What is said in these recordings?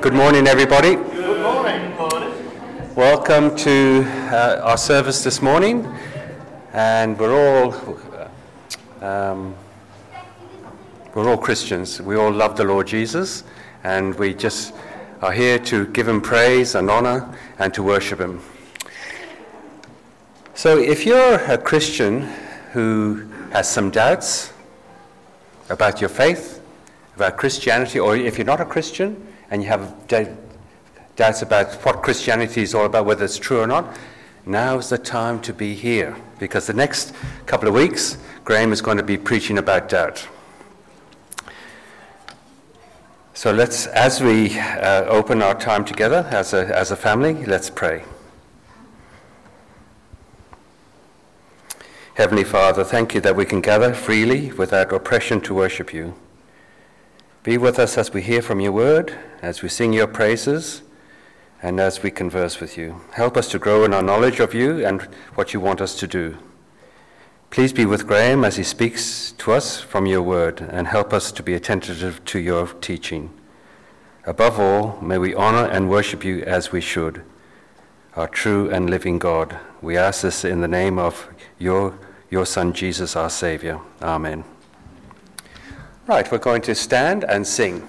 Good morning, everybody. Good morning. Welcome to uh, our service this morning. And we're all, um, we're all Christians. We all love the Lord Jesus. And we just are here to give him praise and honor and to worship him. So if you're a Christian who has some doubts about your faith, about Christianity, or if you're not a Christian, and you have doubts about what Christianity is all about, whether it's true or not, now's the time to be here. Because the next couple of weeks, Graham is going to be preaching about doubt. So let's, as we uh, open our time together as a, as a family, let's pray. Heavenly Father, thank you that we can gather freely without oppression to worship you. Be with us as we hear from your word, as we sing your praises, and as we converse with you. Help us to grow in our knowledge of you and what you want us to do. Please be with Graham as he speaks to us from your word, and help us to be attentive to your teaching. Above all, may we honor and worship you as we should, our true and living God. We ask this in the name of your, your Son, Jesus, our Savior. Amen. Right, we're going to stand and sing.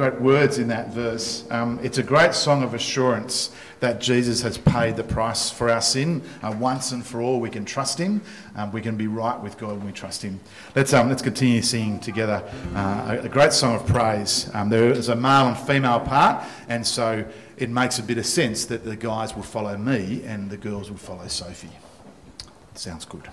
Great words in that verse. Um, it's a great song of assurance that Jesus has paid the price for our sin uh, once and for all. We can trust Him. Um, we can be right with God when we trust Him. Let's um, let's continue singing together uh, a, a, great song of praise. Um, there is a male and female part, and so it makes a bit of sense that the guys will follow me and the girls will follow Sophie. Sounds good.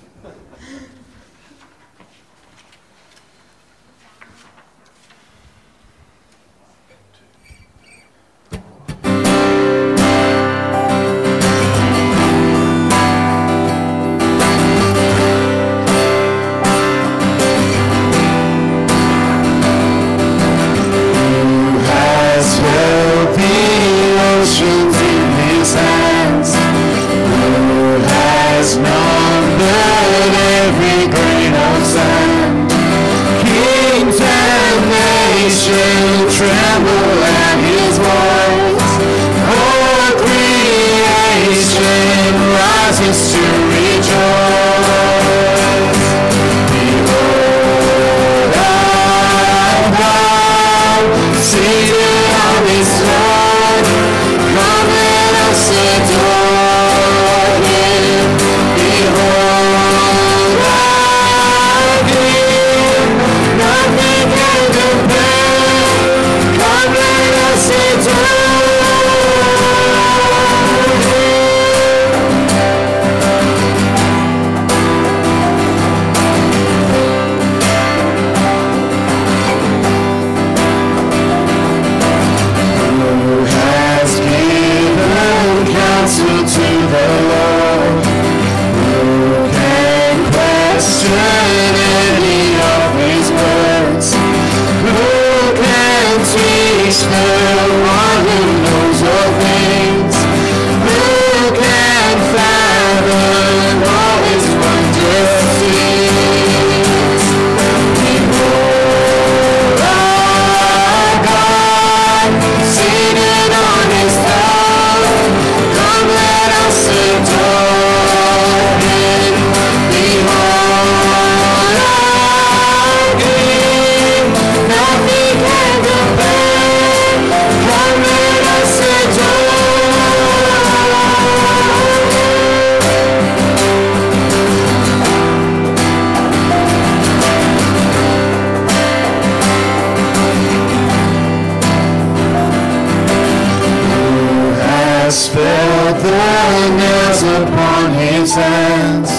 has felt the nails upon his hands,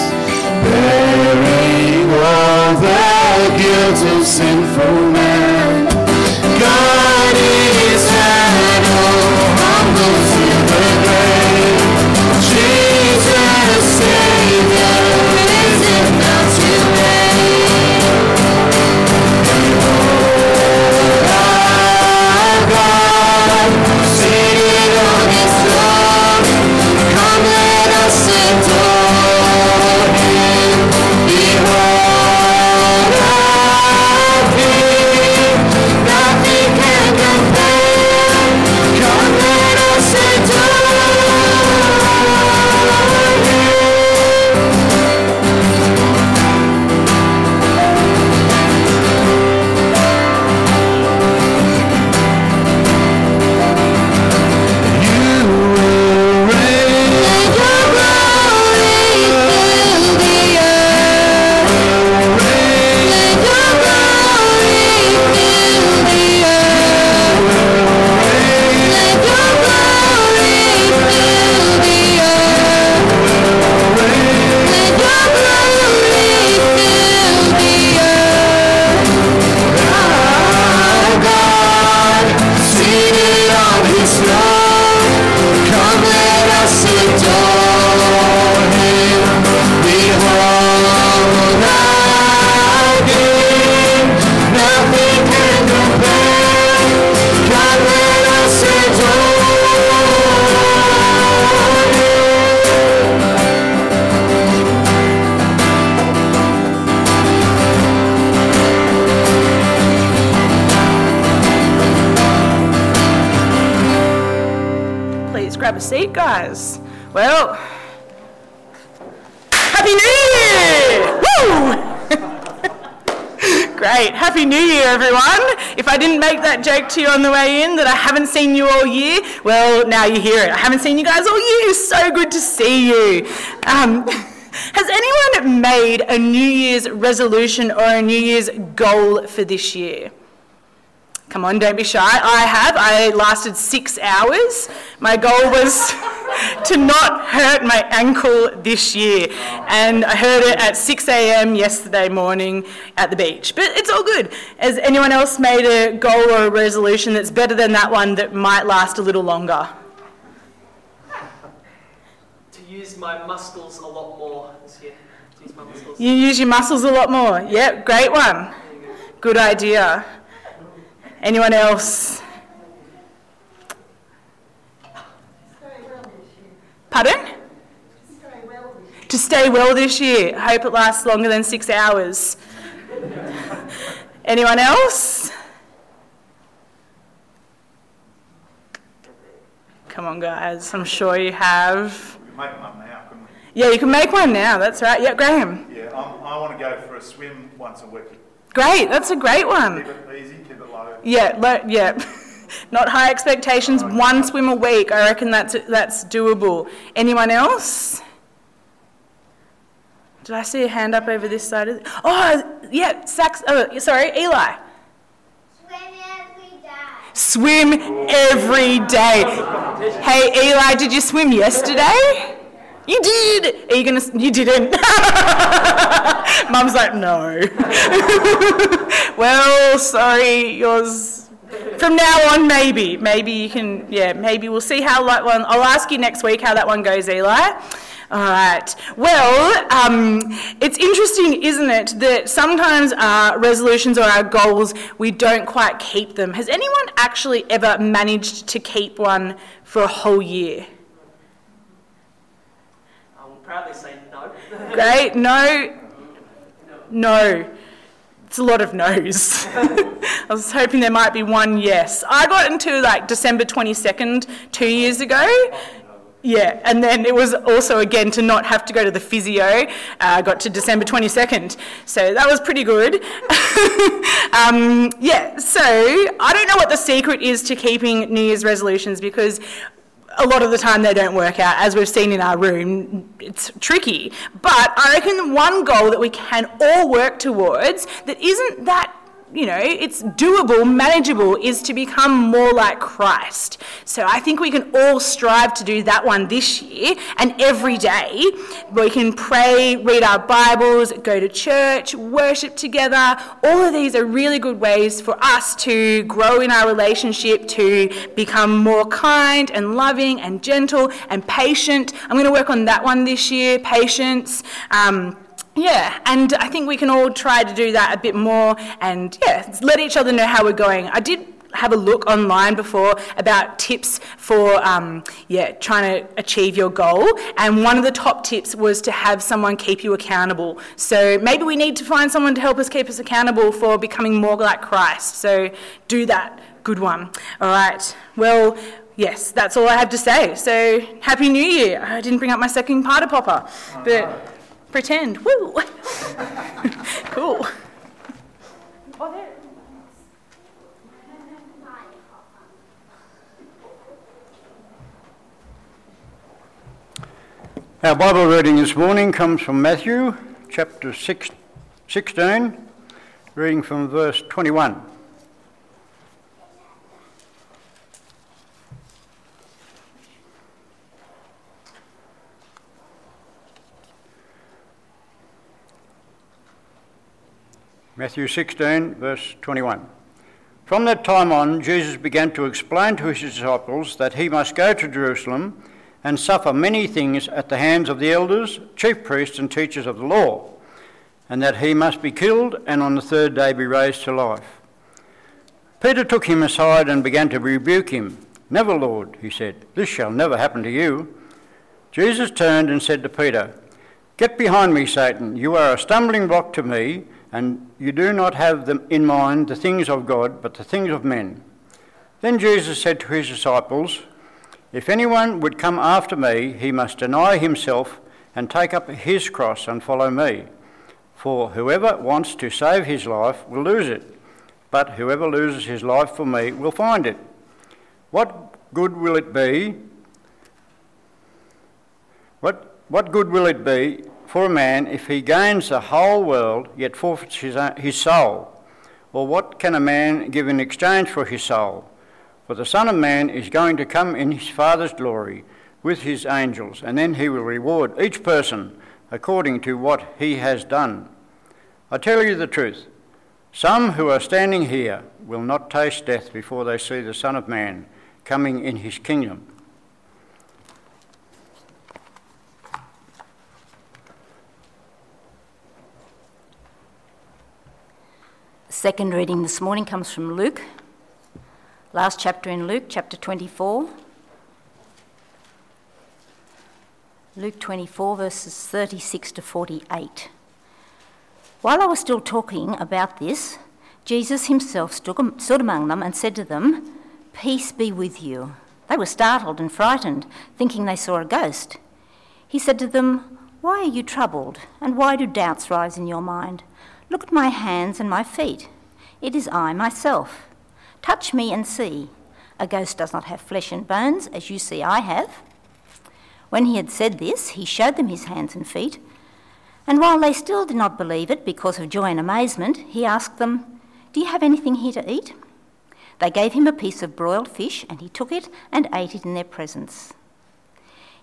bearing all the guilt of sinfulness. a seat, guys. Well, Happy New Year! Woo! Great. Happy New Year, everyone. If I didn't make that joke to you on the way in that I haven't seen you all year, well, now you hear it. I haven't seen you guys all year. So good to see you. Um, has anyone made a New Year's resolution or a New Year's goal for this year? Come on, don't be shy. I have. I lasted six hours. My goal was to not hurt my ankle this year. And I heard it at 6 a.m. yesterday morning at the beach. But it's all good. Has anyone else made a goal or a resolution that's better than that one that might last a little longer? To use my muscles a lot more this year. Use my muscles. You use your muscles a lot more. Yep, great one. Good idea. Anyone else? Pardon? To stay well this year. I hope it lasts longer than six hours. Anyone else? Come on, guys. I'm sure you have. We can make up now, couldn't we? Yeah, you can make one now. That's right. Yeah, Graham. Yeah, I'm, I want to go for a swim once a week. Great. That's a great one. Keep it easy, low. Yeah, lo- yeah. Not high expectations. One swim a week. I reckon that's that's doable. Anyone else? Did I see a hand up over this side? Of oh, yeah. Sax. Oh, sorry, Eli. Swim every day. Swim every day. Hey, Eli, did you swim yesterday? You did. Are you gonna? You didn't. Mum's like, no. well, sorry, yours. From now on, maybe, maybe you can. Yeah, maybe we'll see how that one. I'll ask you next week how that one goes, Eli. All right. Well, um, it's interesting, isn't it, that sometimes our resolutions or our goals, we don't quite keep them. Has anyone actually ever managed to keep one for a whole year? Proudly say no. Great. No. No. It's a lot of no's. I was hoping there might be one yes. I got into like December 22nd two years ago. Yeah, and then it was also again to not have to go to the physio. Uh, I got to December 22nd, so that was pretty good. um, yeah, so I don't know what the secret is to keeping New Year's resolutions because a lot of the time they don't work out, as we've seen in our room. It's tricky. But I reckon one goal that we can all work towards that isn't that you know, it's doable, manageable, is to become more like Christ. So I think we can all strive to do that one this year and every day. We can pray, read our Bibles, go to church, worship together. All of these are really good ways for us to grow in our relationship, to become more kind and loving and gentle and patient. I'm going to work on that one this year, patience. Um, yeah, and I think we can all try to do that a bit more and, yeah, let each other know how we're going. I did have a look online before about tips for, um, yeah, trying to achieve your goal. And one of the top tips was to have someone keep you accountable. So maybe we need to find someone to help us keep us accountable for becoming more like Christ. So do that. Good one. All right. Well, yes, that's all I have to say. So happy New Year. I didn't bring up my second party popper, but pretend. Woo! cool. Our Bible reading this morning comes from Matthew chapter six, 16, reading from verse 21. Matthew 16, verse 21. From that time on, Jesus began to explain to his disciples that he must go to Jerusalem and suffer many things at the hands of the elders, chief priests, and teachers of the law, and that he must be killed and on the third day be raised to life. Peter took him aside and began to rebuke him. Never, Lord, he said, this shall never happen to you. Jesus turned and said to Peter, Get behind me, Satan. You are a stumbling block to me, and you do not have them in mind the things of God, but the things of men. Then Jesus said to his disciples, If anyone would come after me, he must deny himself and take up his cross and follow me. For whoever wants to save his life will lose it, but whoever loses his life for me will find it. What good will it be? What, what good will it be for a man if he gains the whole world yet forfeits his, his soul? Or what can a man give in exchange for his soul? For the Son of Man is going to come in his Father's glory with his angels, and then he will reward each person according to what he has done. I tell you the truth some who are standing here will not taste death before they see the Son of Man coming in his kingdom. Second reading this morning comes from Luke. Last chapter in Luke, chapter 24. Luke 24, verses 36 to 48. While I was still talking about this, Jesus himself stood among them and said to them, Peace be with you. They were startled and frightened, thinking they saw a ghost. He said to them, Why are you troubled, and why do doubts rise in your mind? Look at my hands and my feet. It is I myself. Touch me and see. A ghost does not have flesh and bones, as you see I have. When he had said this, he showed them his hands and feet. And while they still did not believe it because of joy and amazement, he asked them, Do you have anything here to eat? They gave him a piece of broiled fish, and he took it and ate it in their presence.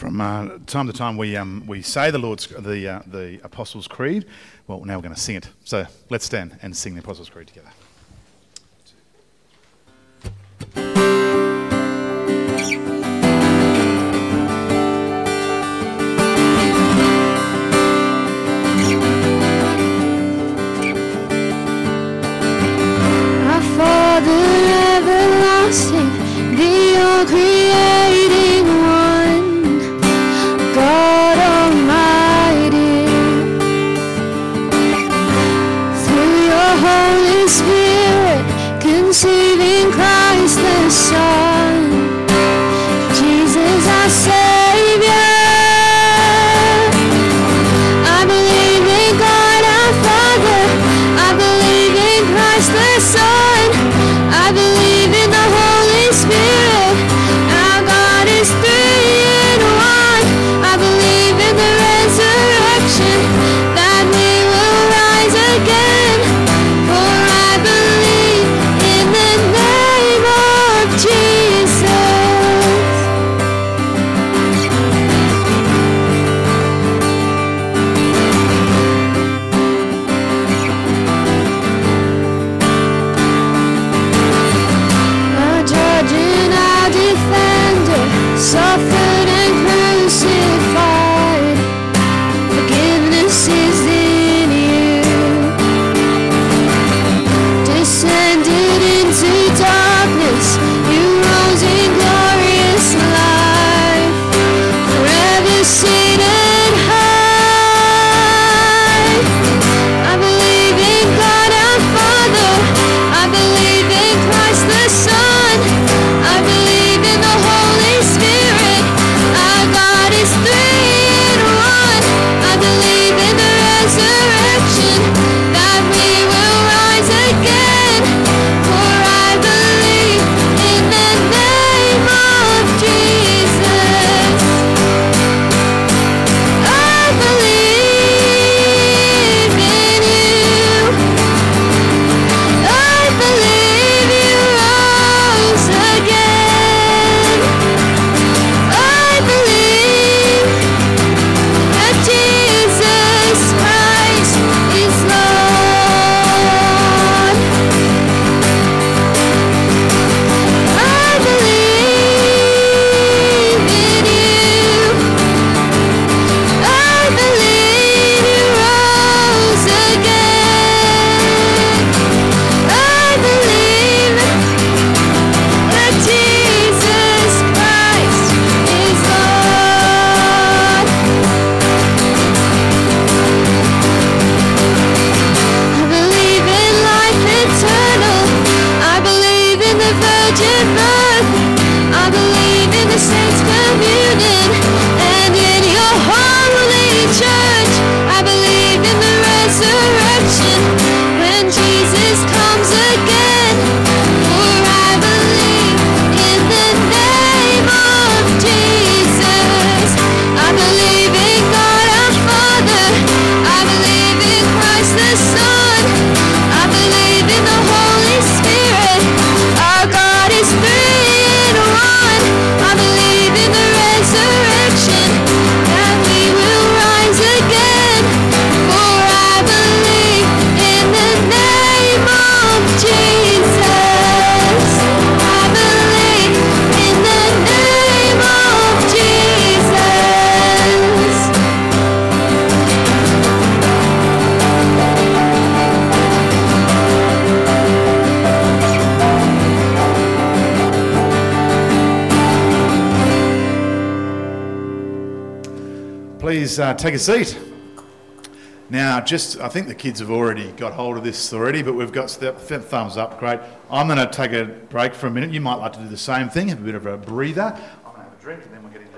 From uh, time to time, we, um, we say the Lord's the, uh, the Apostles' Creed. Well, now we're going to sing it. So let's stand and sing the Apostles' Creed together. Uh, take a seat. Now, just I think the kids have already got hold of this already, but we've got step, th- thumbs up. Great. I'm going to take a break for a minute. You might like to do the same thing, have a bit of a breather. I'm going to have a drink, and then we'll get into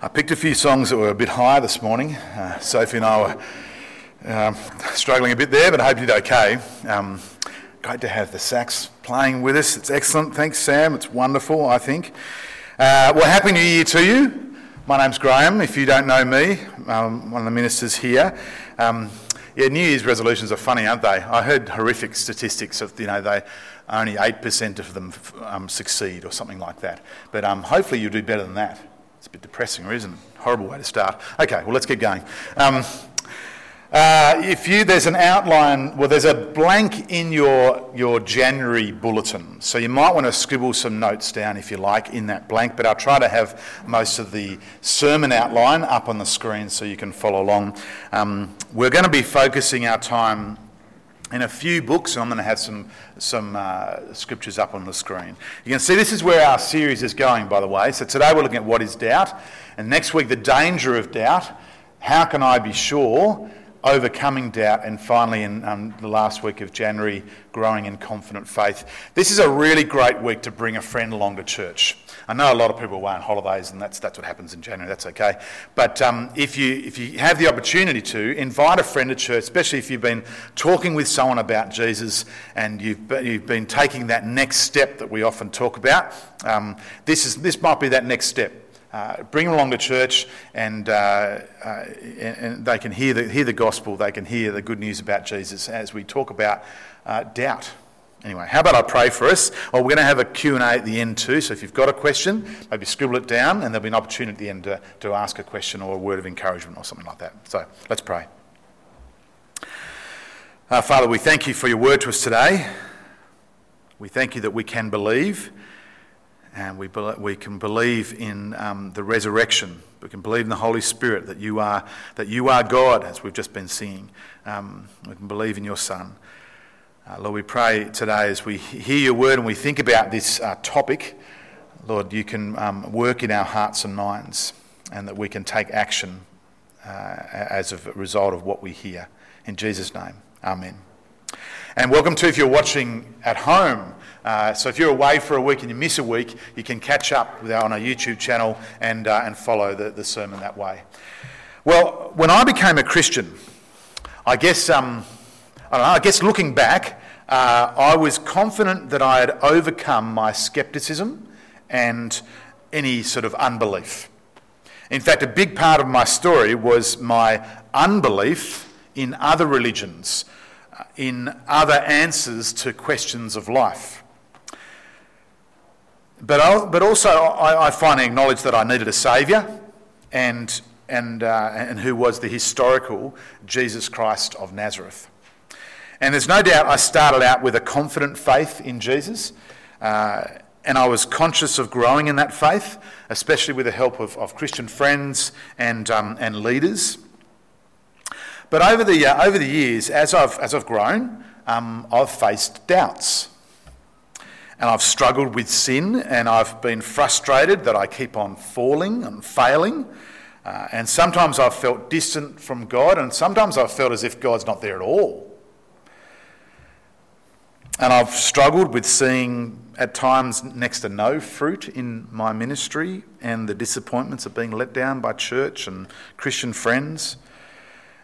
I picked a few songs that were a bit higher this morning. Uh, Sophie and I were um, struggling a bit there, but I hope you did okay. Um, great to have the sax playing with us. It's excellent. Thanks, Sam. It's wonderful, I think. Uh, well, Happy New Year to you. My name's Graham. If you don't know me, um, one of the ministers here. Um, yeah, New Year's resolutions are funny, aren't they? I heard horrific statistics of, you know, they only 8% of them um, succeed or something like that. But um, hopefully you'll do better than that. It's a bit depressing, isn't it? Horrible way to start. Okay, well, let's keep going. Um, uh, if you, there's an outline, well, there's a blank in your, your January bulletin. So you might want to scribble some notes down if you like in that blank, but I'll try to have most of the sermon outline up on the screen so you can follow along. Um, we're going to be focusing our time in a few books, and I'm going to have some, some uh, scriptures up on the screen. You can see this is where our series is going, by the way. So today we're looking at what is doubt, and next week, the danger of doubt. How can I be sure? Overcoming doubt, and finally, in um, the last week of January, growing in confident faith. This is a really great week to bring a friend along to church. I know a lot of people away on holidays, and that's, that's what happens in January. That's okay. But um, if, you, if you have the opportunity to, invite a friend to church, especially if you've been talking with someone about Jesus and you've, you've been taking that next step that we often talk about. Um, this, is, this might be that next step. Uh, bring them along to church and, uh, uh, and, they can hear the, hear the gospel, they can hear the good news about Jesus as we talk about uh, doubt. Anyway, how about I pray for us? Well, we're going to have a Q&A at the end too, so if you've got a question, maybe scribble it down and there'll be an opportunity at the end to, to ask a question or a word of encouragement or something like that. So let's pray. Uh, Father, we thank you for your word to us today. We thank you that we can believe and we, be- we can believe in um, the resurrection. We can believe in the Holy Spirit that you are, that you are God, as we've just been seeing. Um, we can believe in your Son. Uh, Lord, we pray today as we hear your word and we think about this uh, topic, Lord, you can um, work in our hearts and minds and that we can take action uh, as a result of what we hear. In Jesus' name, amen. And welcome to if you're watching at home. Uh, so if you're away for a week and you miss a week, you can catch up with our, on our YouTube channel and, uh, and follow the, the sermon that way. Well, when I became a Christian, I guess, um, I don't know, I guess looking back, uh, I was confident that I had overcome my skepticism and any sort of unbelief. In fact, a big part of my story was my unbelief in other religions, uh, in other answers to questions of life. But, I, but also, I, I, finally acknowledged that I needed a saviour and, and, uh, and who was the historical Jesus Christ of Nazareth. And there's no doubt I started out with a confident faith in Jesus. Uh, and I was conscious of growing in that faith, especially with the help of, of Christian friends and, um, and leaders. But over the, uh, over the years, as I've, as I've grown, um, I've faced doubts. And I've struggled with sin, and I've been frustrated that I keep on falling and failing. Uh, and sometimes I've felt distant from God, and sometimes I've felt as if God's not there at all. And I've struggled with seeing at times next to no fruit in my ministry and the disappointments of being let down by church and Christian friends.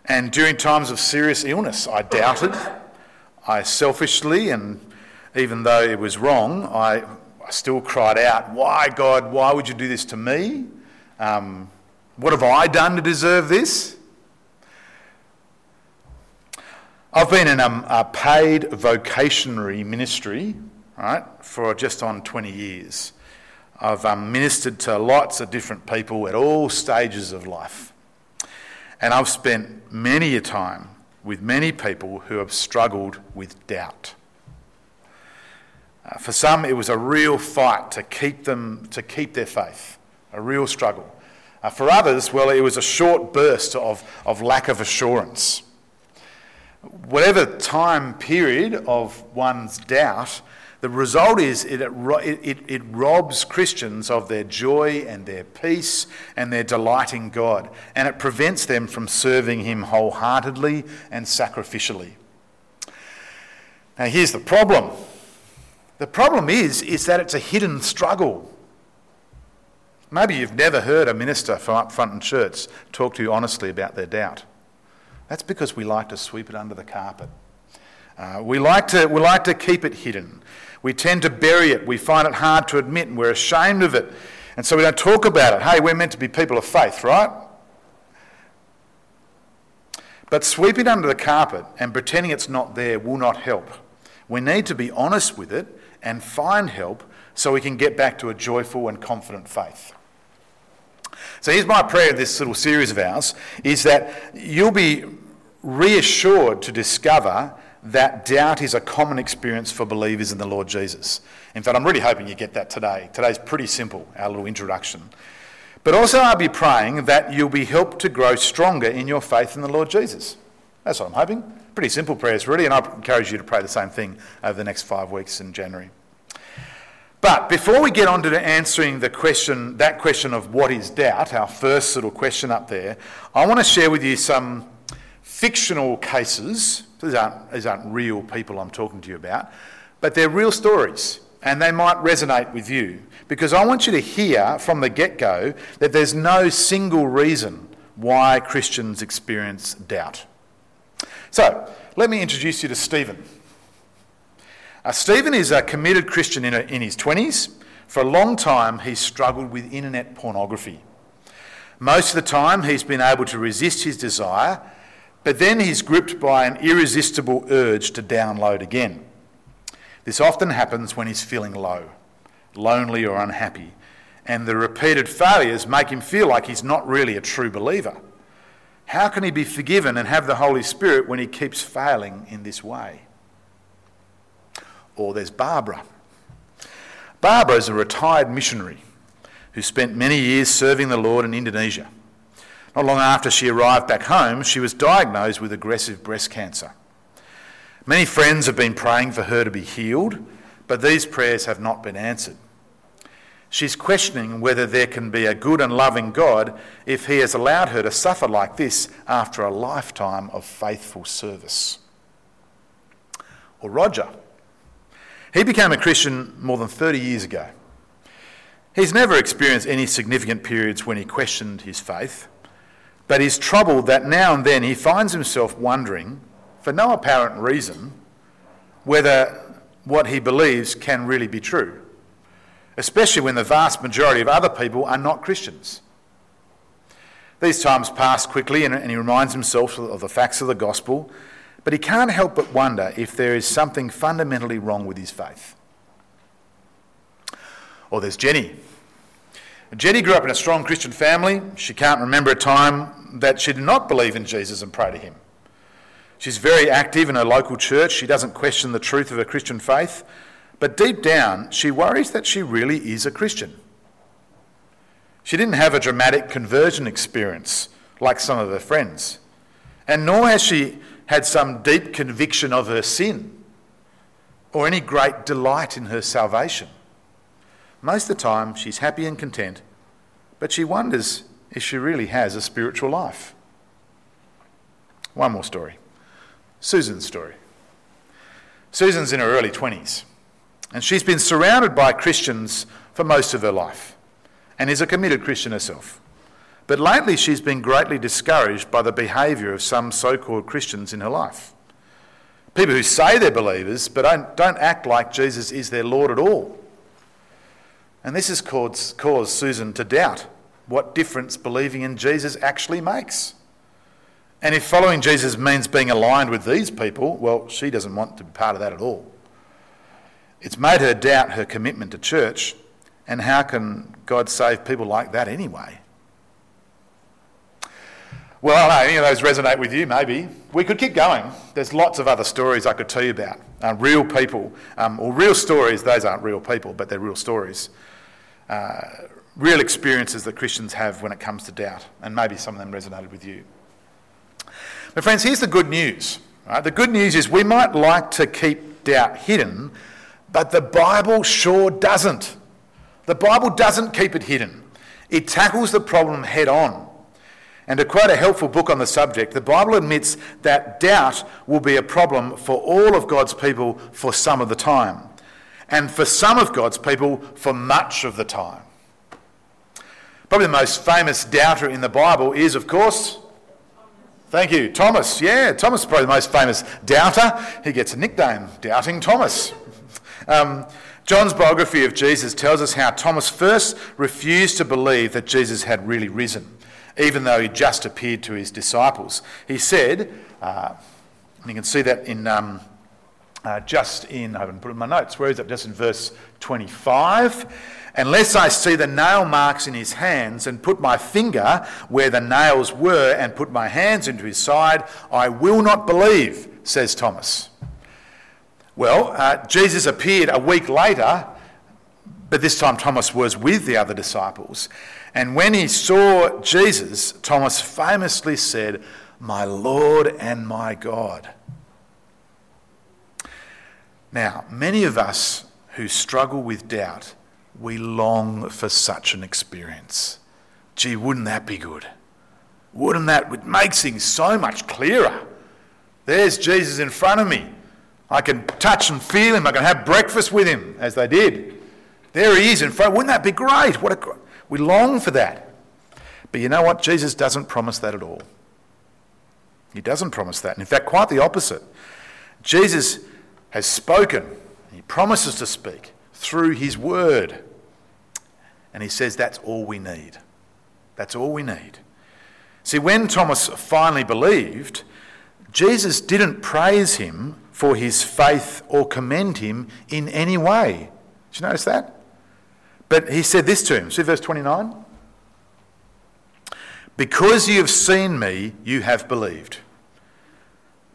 And during times of serious illness, I doubted. I selfishly, and even though it was wrong, I, I still cried out, Why, God, why would you do this to me? Um, what have I done to deserve this? I've been in a, a paid vocationary ministry, right, for just on 20 years. I've um, ministered to lots of different people at all stages of life. And I've spent many a time with many people who have struggled with doubt. Uh, for some, it was a real fight to keep them to keep their faith, a real struggle. Uh, for others, well, it was a short burst of, of lack of assurance. Whatever time period of one's doubt, the result is it, it, it, robs Christians of their joy and their peace and their delight in God, and it prevents them from serving Him wholeheartedly and sacrificially. Now, here's the problem the problem is, is that it's a hidden struggle. Maybe you've never heard a minister from up front in church talk to you honestly about their doubt. That's because we like to sweep it under the carpet. Uh, we, like to, we like to keep it hidden. We tend to bury it. We find it hard to admit and we're ashamed of it. And so we don't talk about it. Hey, we're meant to be people of faith, right? But sweeping under the carpet and pretending it's not there will not help. We need to be honest with it and find help so we can get back to a joyful and confident faith. So here's my prayer of this little series of ours is that you'll be reassured to discover that doubt is a common experience for believers in the Lord Jesus. In fact, I'm really hoping you get that today. Today's pretty simple, our little introduction. But also, I'll be praying that you'll be helped to grow stronger in your faith in the Lord Jesus. That's what I'm hoping. Pretty simple prayers, really, and I encourage you to pray the same thing over the next five weeks in January. But before we get on to answering the question, that question of what is doubt, our first little question up there, I want to share with you some fictional cases. These aren't, these aren't real people I'm talking to you about, but they're real stories and they might resonate with you because I want you to hear from the get go that there's no single reason why Christians experience doubt. So, let me introduce you to Stephen. Uh, Stephen is a committed Christian in, a, in his 20s. For a long time, he's struggled with internet pornography. Most of the time, he's been able to resist his desire, but then he's gripped by an irresistible urge to download again. This often happens when he's feeling low, lonely, or unhappy, and the repeated failures make him feel like he's not really a true believer. How can he be forgiven and have the Holy Spirit when he keeps failing in this way? Or there's Barbara. Barbara is a retired missionary who spent many years serving the Lord in Indonesia. Not long after she arrived back home, she was diagnosed with aggressive breast cancer. Many friends have been praying for her to be healed, but these prayers have not been answered. She's questioning whether there can be a good and loving God if He has allowed her to suffer like this after a lifetime of faithful service. Or Roger. He became a Christian more than 30 years ago. He's never experienced any significant periods when he questioned his faith, but he's troubled that now and then he finds himself wondering, for no apparent reason, whether what he believes can really be true, especially when the vast majority of other people are not Christians. These times pass quickly, and he reminds himself of the facts of the gospel but he can't help but wonder if there is something fundamentally wrong with his faith. Or there's Jenny. Jenny grew up in a strong Christian family. She can't remember a time that she did not believe in Jesus and pray to him. She's very active in her local church. She doesn't question the truth of her Christian faith. But deep down, she worries that she really is a Christian. She didn't have a dramatic conversion experience like some of her friends. And nor has she had some deep conviction of her sin or any great delight in her salvation. Most of the time, she's happy and content, but she wonders if she really has a spiritual life. One more story Susan's story. Susan's in her early 20s, and she's been surrounded by Christians for most of her life and is a committed Christian herself. But lately, she's been greatly discouraged by the behaviour of some so called Christians in her life. People who say they're believers but don't, don't act like Jesus is their Lord at all. And this has caused, caused Susan to doubt what difference believing in Jesus actually makes. And if following Jesus means being aligned with these people, well, she doesn't want to be part of that at all. It's made her doubt her commitment to church And how can God save people like that anyway? Well, I don't know, any of those resonate with you, maybe. We could keep going. There's lots of other stories I could tell you about. Uh, real people, um, or real stories, those aren't real people, but they're real stories. Uh, real experiences that Christians have when it comes to doubt, and maybe some of them resonated with you. But, friends, here's the good news. Right? The good news is we might like to keep doubt hidden, but the Bible sure doesn't. The Bible doesn't keep it hidden, it tackles the problem head on. And to quote a helpful book on the subject, the Bible admits that doubt will be a problem for all of God's people for some of the time, and for some of God's people for much of the time. Probably the most famous doubter in the Bible is, of course, thank you, Thomas. Yeah, Thomas is probably the most famous doubter. He gets a nickname, Doubting Thomas. Um, John's biography of Jesus tells us how Thomas first refused to believe that Jesus had really risen even though he just appeared to his disciples. He said, uh, and you can see that in um, uh, just in, I haven't put in my notes, where is it? Just in verse 25. Unless I see the nail marks in his hands and put my finger where the nails were and put my hands into his side, I will not believe, says Thomas. Well, uh, Jesus appeared a week later, but this time Thomas was with the other disciples. And when he saw Jesus, Thomas famously said, My Lord and my God. Now, many of us who struggle with doubt, we long for such an experience. Gee, wouldn't that be good? Wouldn't that? It makes things so much clearer. There's Jesus in front of me. I can touch and feel him. I can have breakfast with him, as they did. There he is in front. Wouldn't that be great? What a we long for that. But you know what? Jesus doesn't promise that at all. He doesn't promise that. And In fact, quite the opposite. Jesus has spoken, he promises to speak through his word. And he says that's all we need. That's all we need. See, when Thomas finally believed, Jesus didn't praise him for his faith or commend him in any way. Did you notice that? But he said this to him. See verse 29? Because you have seen me, you have believed.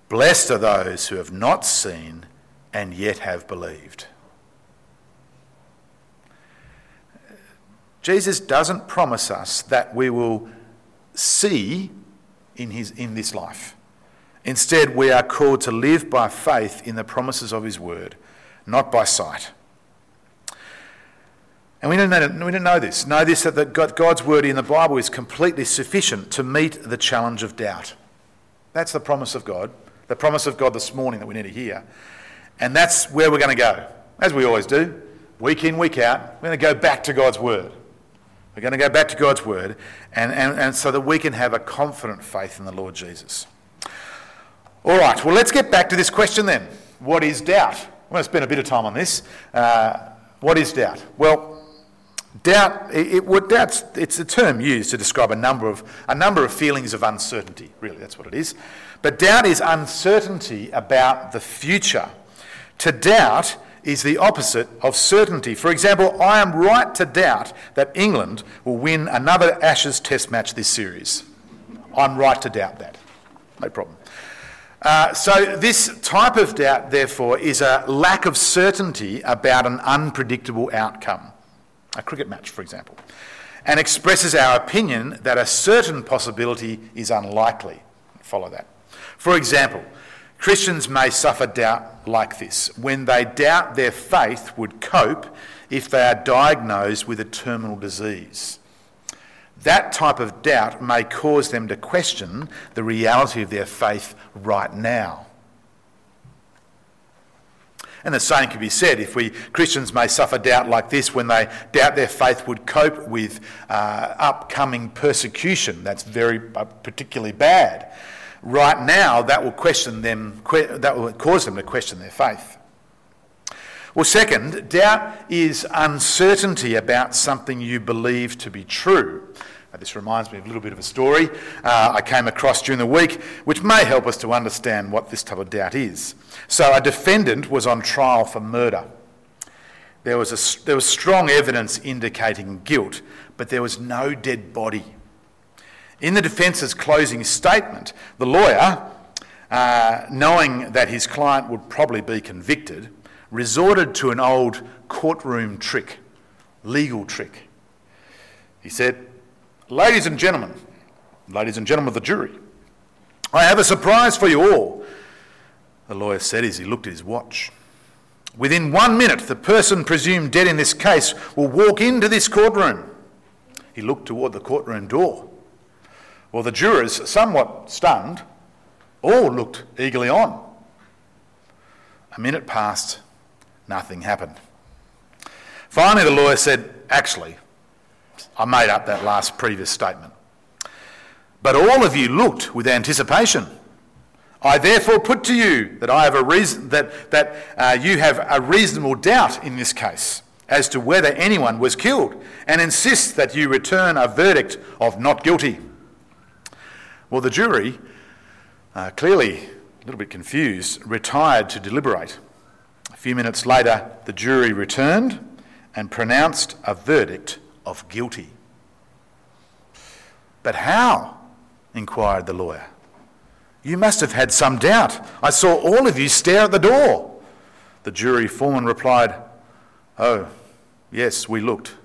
Blessed are those who have not seen and yet have believed. Jesus doesn't promise us that we will see in, his, in this life. Instead, we are called to live by faith in the promises of his word, not by sight. And we didn't know, we don't know this. Know this that God's word in the Bible is completely sufficient to meet the challenge of doubt. That's the promise of God, the promise of God this morning that we need to hear. And that's where we're going to go, as we always do, week in, week out. We're going to go back to God's word. We're going to go back to God's word, and, and, and so that we can have a confident faith in the Lord Jesus. All right, well, let's get back to this question then. What is doubt? I'm going to spend a bit of time on this. Uh, what is doubt? Well, Doubt, it, it, doubt's, it's a term used to describe a number, of, a number of feelings of uncertainty, really, that's what it is. But doubt is uncertainty about the future. To doubt is the opposite of certainty. For example, I am right to doubt that England will win another Ashes Test match this series. I'm right to doubt that. No problem. Uh, so, this type of doubt, therefore, is a lack of certainty about an unpredictable outcome a cricket match, for example, and expresses our opinion that a certain possibility is unlikely. Follow that. For example, Christians may suffer doubt like this when they doubt their faith would cope if they are diagnosed with a terminal disease. That type of doubt may cause them to question the reality of their faith right now. And the same can be said if we Christians may suffer doubt like this when they doubt their faith would cope with uh, upcoming persecution. That's very uh, particularly bad. Right now, that will question them. That will cause them to question their faith. Well, second, doubt is uncertainty about something you believe to be true. Uh, this reminds me of a little bit of a story uh, I came across during the week, which may help us to understand what this type of doubt is. So, a defendant was on trial for murder. There was, a, there was strong evidence indicating guilt, but there was no dead body. In the defence's closing statement, the lawyer, uh, knowing that his client would probably be convicted, resorted to an old courtroom trick, legal trick. He said, Ladies and gentlemen, ladies and gentlemen of the jury, I have a surprise for you all. The lawyer said as he looked at his watch. Within one minute, the person presumed dead in this case will walk into this courtroom. He looked toward the courtroom door. Well, the jurors, somewhat stunned, all looked eagerly on. A minute passed, nothing happened. Finally, the lawyer said, Actually, I made up that last previous statement. But all of you looked with anticipation. I therefore put to you that I have a reason that, that uh, you have a reasonable doubt in this case as to whether anyone was killed, and insist that you return a verdict of not guilty. Well, the jury, uh, clearly a little bit confused, retired to deliberate. A few minutes later, the jury returned and pronounced a verdict of guilty. But how? inquired the lawyer. You must have had some doubt. I saw all of you stare at the door. The jury foreman replied, Oh, yes, we looked,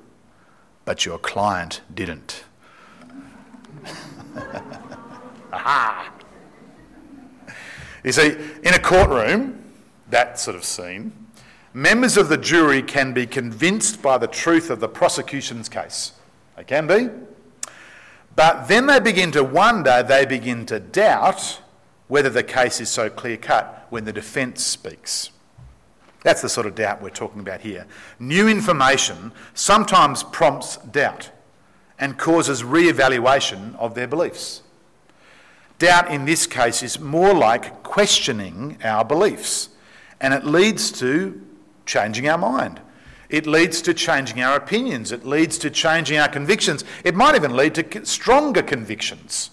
but your client didn't. Aha! You see, in a courtroom, that sort of scene, members of the jury can be convinced by the truth of the prosecution's case. They can be. But then they begin to wonder, they begin to doubt whether the case is so clear cut when the defence speaks. That's the sort of doubt we're talking about here. New information sometimes prompts doubt and causes re evaluation of their beliefs. Doubt in this case is more like questioning our beliefs, and it leads to changing our mind. It leads to changing our opinions. It leads to changing our convictions. It might even lead to stronger convictions.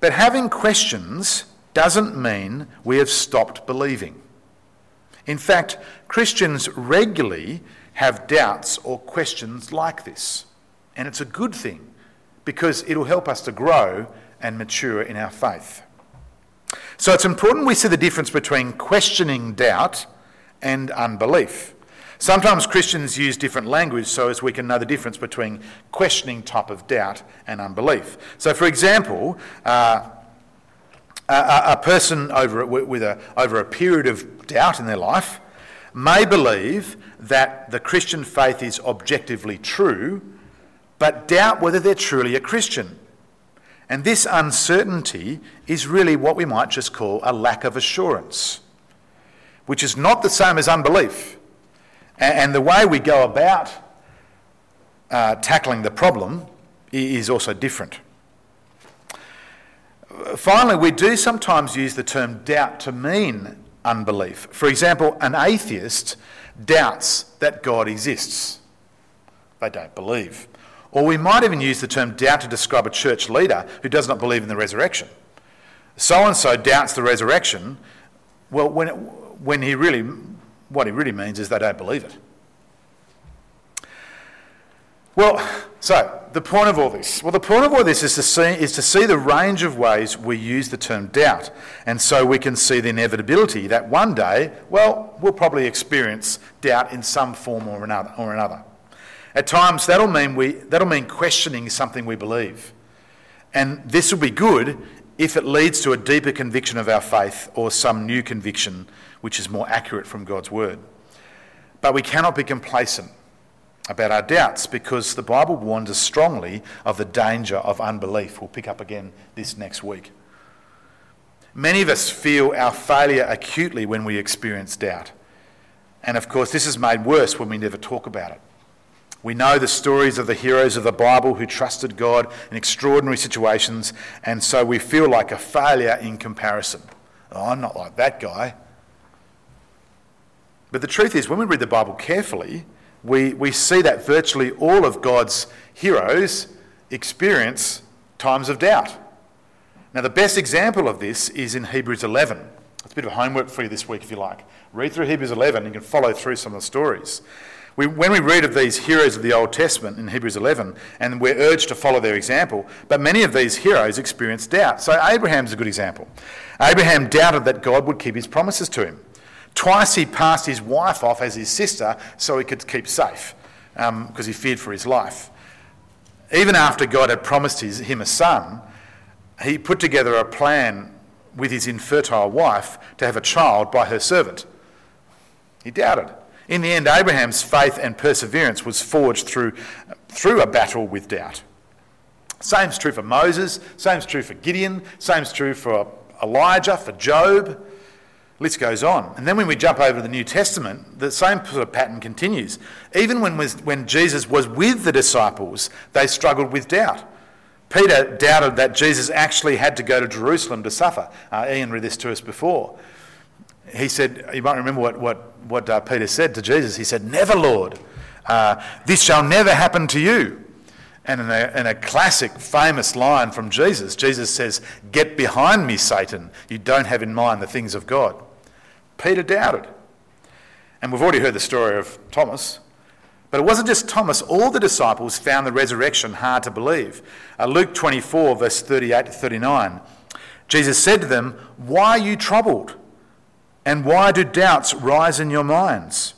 But having questions doesn't mean we have stopped believing. In fact, Christians regularly have doubts or questions like this. And it's a good thing because it'll help us to grow and mature in our faith. So it's important we see the difference between questioning doubt and unbelief. Sometimes Christians use different language so as we can know the difference between questioning type of doubt and unbelief. So, for example, uh, a, a, person over, with a, over a period of doubt in their life may believe that the Christian faith is objectively true, but doubt whether they're truly a Christian. And this uncertainty is really what we might just call a lack of assurance which is not the same as unbelief. And the way we go about uh, tackling the problem is also different. Finally, we do sometimes use the term doubt to mean unbelief. For example, an atheist doubts that God exists, they don't believe. Or we might even use the term doubt to describe a church leader who does not believe in the resurrection. So and so doubts the resurrection. Well, when it, when he really, what he really means is they don't believe it. Well, so the point of all this, well, the point of all this is to see is to see the range of ways we use the term doubt, and so we can see the inevitability that one day, well, we'll probably experience doubt in some form or another. Or another. At times, that'll mean we that'll mean questioning something we believe, and this will be good if it leads to a deeper conviction of our faith or some new conviction which is more accurate from God's word. But we cannot be complacent about our doubts because the Bible warns us strongly of the danger of unbelief. We'll pick up again this next week. Many of us feel our failure acutely when we experience doubt. And of course, this is made worse when we never talk about it. We know the stories of the heroes of the Bible who trusted God in extraordinary situations, and so we feel like a failure in comparison. Oh, I'm not like that guy. But the truth is, when we read the Bible carefully, we, we see that virtually all of God's heroes experience times of doubt. Now, the best example of this is in Hebrews 11. It's a bit of homework for you this week if you like. Read through Hebrews 11, you can follow through some of the stories. We, when we read of these heroes of the Old Testament in Hebrews 11, and we're urged to follow their example, but many of these heroes experienced doubt. So Abraham's a good example. Abraham doubted that God would keep his promises to him. Twice he passed his wife off as his sister so he could keep safe because um, he feared for his life. Even after God had promised his, him a son, he put together a plan with his infertile wife to have a child by her servant. He doubted. In the end, Abraham's faith and perseverance was forged through, through a battle with doubt. Same's true for Moses, same's true for Gideon, same's true for Elijah, for Job. List goes on. And then when we jump over to the New Testament, the same sort of pattern continues. Even when, when Jesus was with the disciples, they struggled with doubt. Peter doubted that Jesus actually had to go to Jerusalem to suffer. Uh, Ian read this to us before. He said, you might remember what, what, what uh, Peter said to Jesus. He said, Never, Lord. Uh, this shall never happen to you. And in a, in a classic, famous line from Jesus, Jesus says, Get behind me, Satan. You don't have in mind the things of God. Peter doubted. And we've already heard the story of Thomas. But it wasn't just Thomas, all the disciples found the resurrection hard to believe. Uh, Luke 24, verse 38 to 39. Jesus said to them, Why are you troubled? And why do doubts rise in your minds?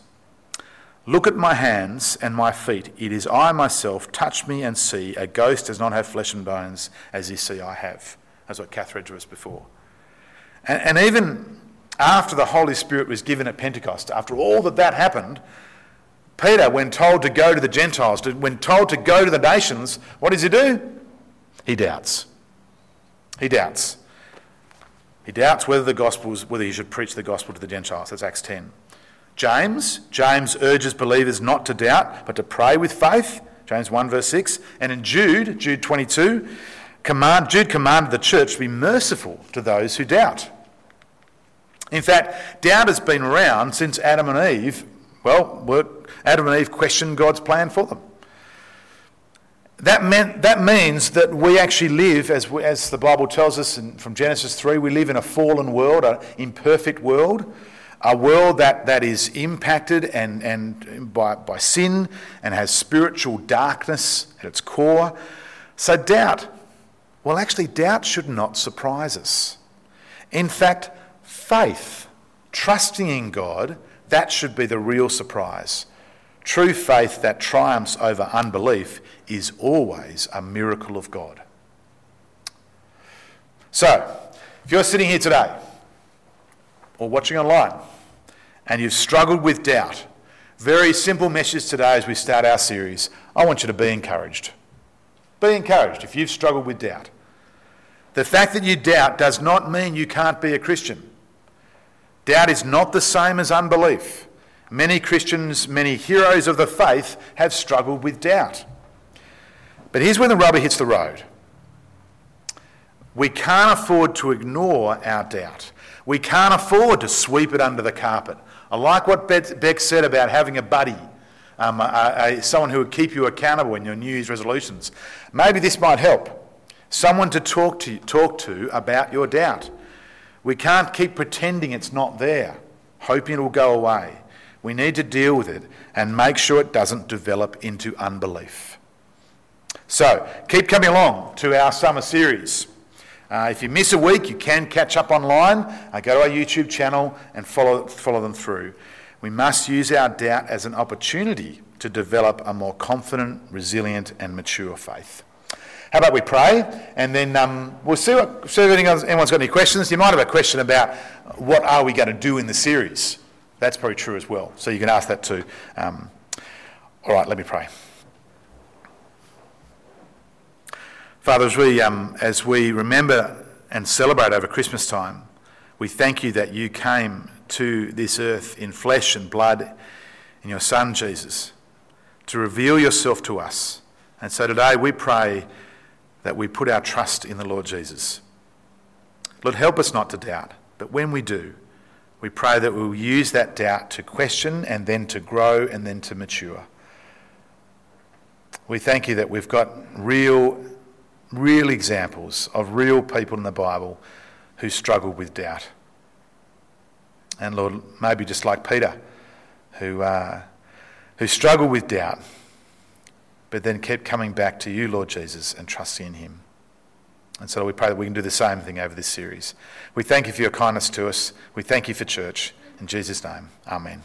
Look at my hands and my feet. It is I myself. Touch me and see. A ghost does not have flesh and bones, as you see I have. That's what to us before. And, and even after the Holy Spirit was given at Pentecost, after all that that happened, Peter, when told to go to the Gentiles, when told to go to the nations, what does he do? He doubts. He doubts. He doubts whether the gospels, whether he should preach the gospel to the Gentiles. That's Acts 10. James, James urges believers not to doubt, but to pray with faith. James 1 verse 6. And in Jude, Jude 22, command, Jude commanded the church to be merciful to those who doubt. In fact, doubt has been around since Adam and Eve well, Adam and Eve questioned God's plan for them. That, meant, that means that we actually live, as, we, as the Bible tells us in, from Genesis 3, we live in a fallen world, an imperfect world, a world that, that is impacted and, and by, by sin and has spiritual darkness at its core. So, doubt, well, actually, doubt should not surprise us. In fact, faith, trusting in God, that should be the real surprise. True faith that triumphs over unbelief is always a miracle of God. So, if you're sitting here today or watching online and you've struggled with doubt, very simple message today as we start our series. I want you to be encouraged. Be encouraged if you've struggled with doubt. The fact that you doubt does not mean you can't be a Christian. Doubt is not the same as unbelief. Many Christians, many heroes of the faith have struggled with doubt. But here's where the rubber hits the road. We can't afford to ignore our doubt. We can't afford to sweep it under the carpet. I like what Beck said about having a buddy, um, a, a, someone who would keep you accountable in your New Year's resolutions. Maybe this might help. Someone to talk to, talk to about your doubt. We can't keep pretending it's not there, hoping it'll go away. We need to deal with it and make sure it doesn't develop into unbelief. So, keep coming along to our summer series. Uh, if you miss a week, you can catch up online. Uh, go to our YouTube channel and follow, follow them through. We must use our doubt as an opportunity to develop a more confident, resilient, and mature faith. How about we pray and then um, we'll see, what, see if anyone's got any questions. You might have a question about what are we going to do in the series. That's probably true as well. So you can ask that too. Um, all right, let me pray. Father, as we, um, as we remember and celebrate over Christmas time, we thank you that you came to this earth in flesh and blood in your Son, Jesus, to reveal yourself to us. And so today we pray that we put our trust in the Lord Jesus. Lord, help us not to doubt, but when we do, we pray that we'll use that doubt to question and then to grow and then to mature. We thank you that we've got real, real examples of real people in the Bible who struggled with doubt. And Lord, maybe just like Peter, who, uh, who struggled with doubt, but then kept coming back to you, Lord Jesus, and trusting in him. And so we pray that we can do the same thing over this series. We thank you for your kindness to us. We thank you for church. In Jesus' name, amen.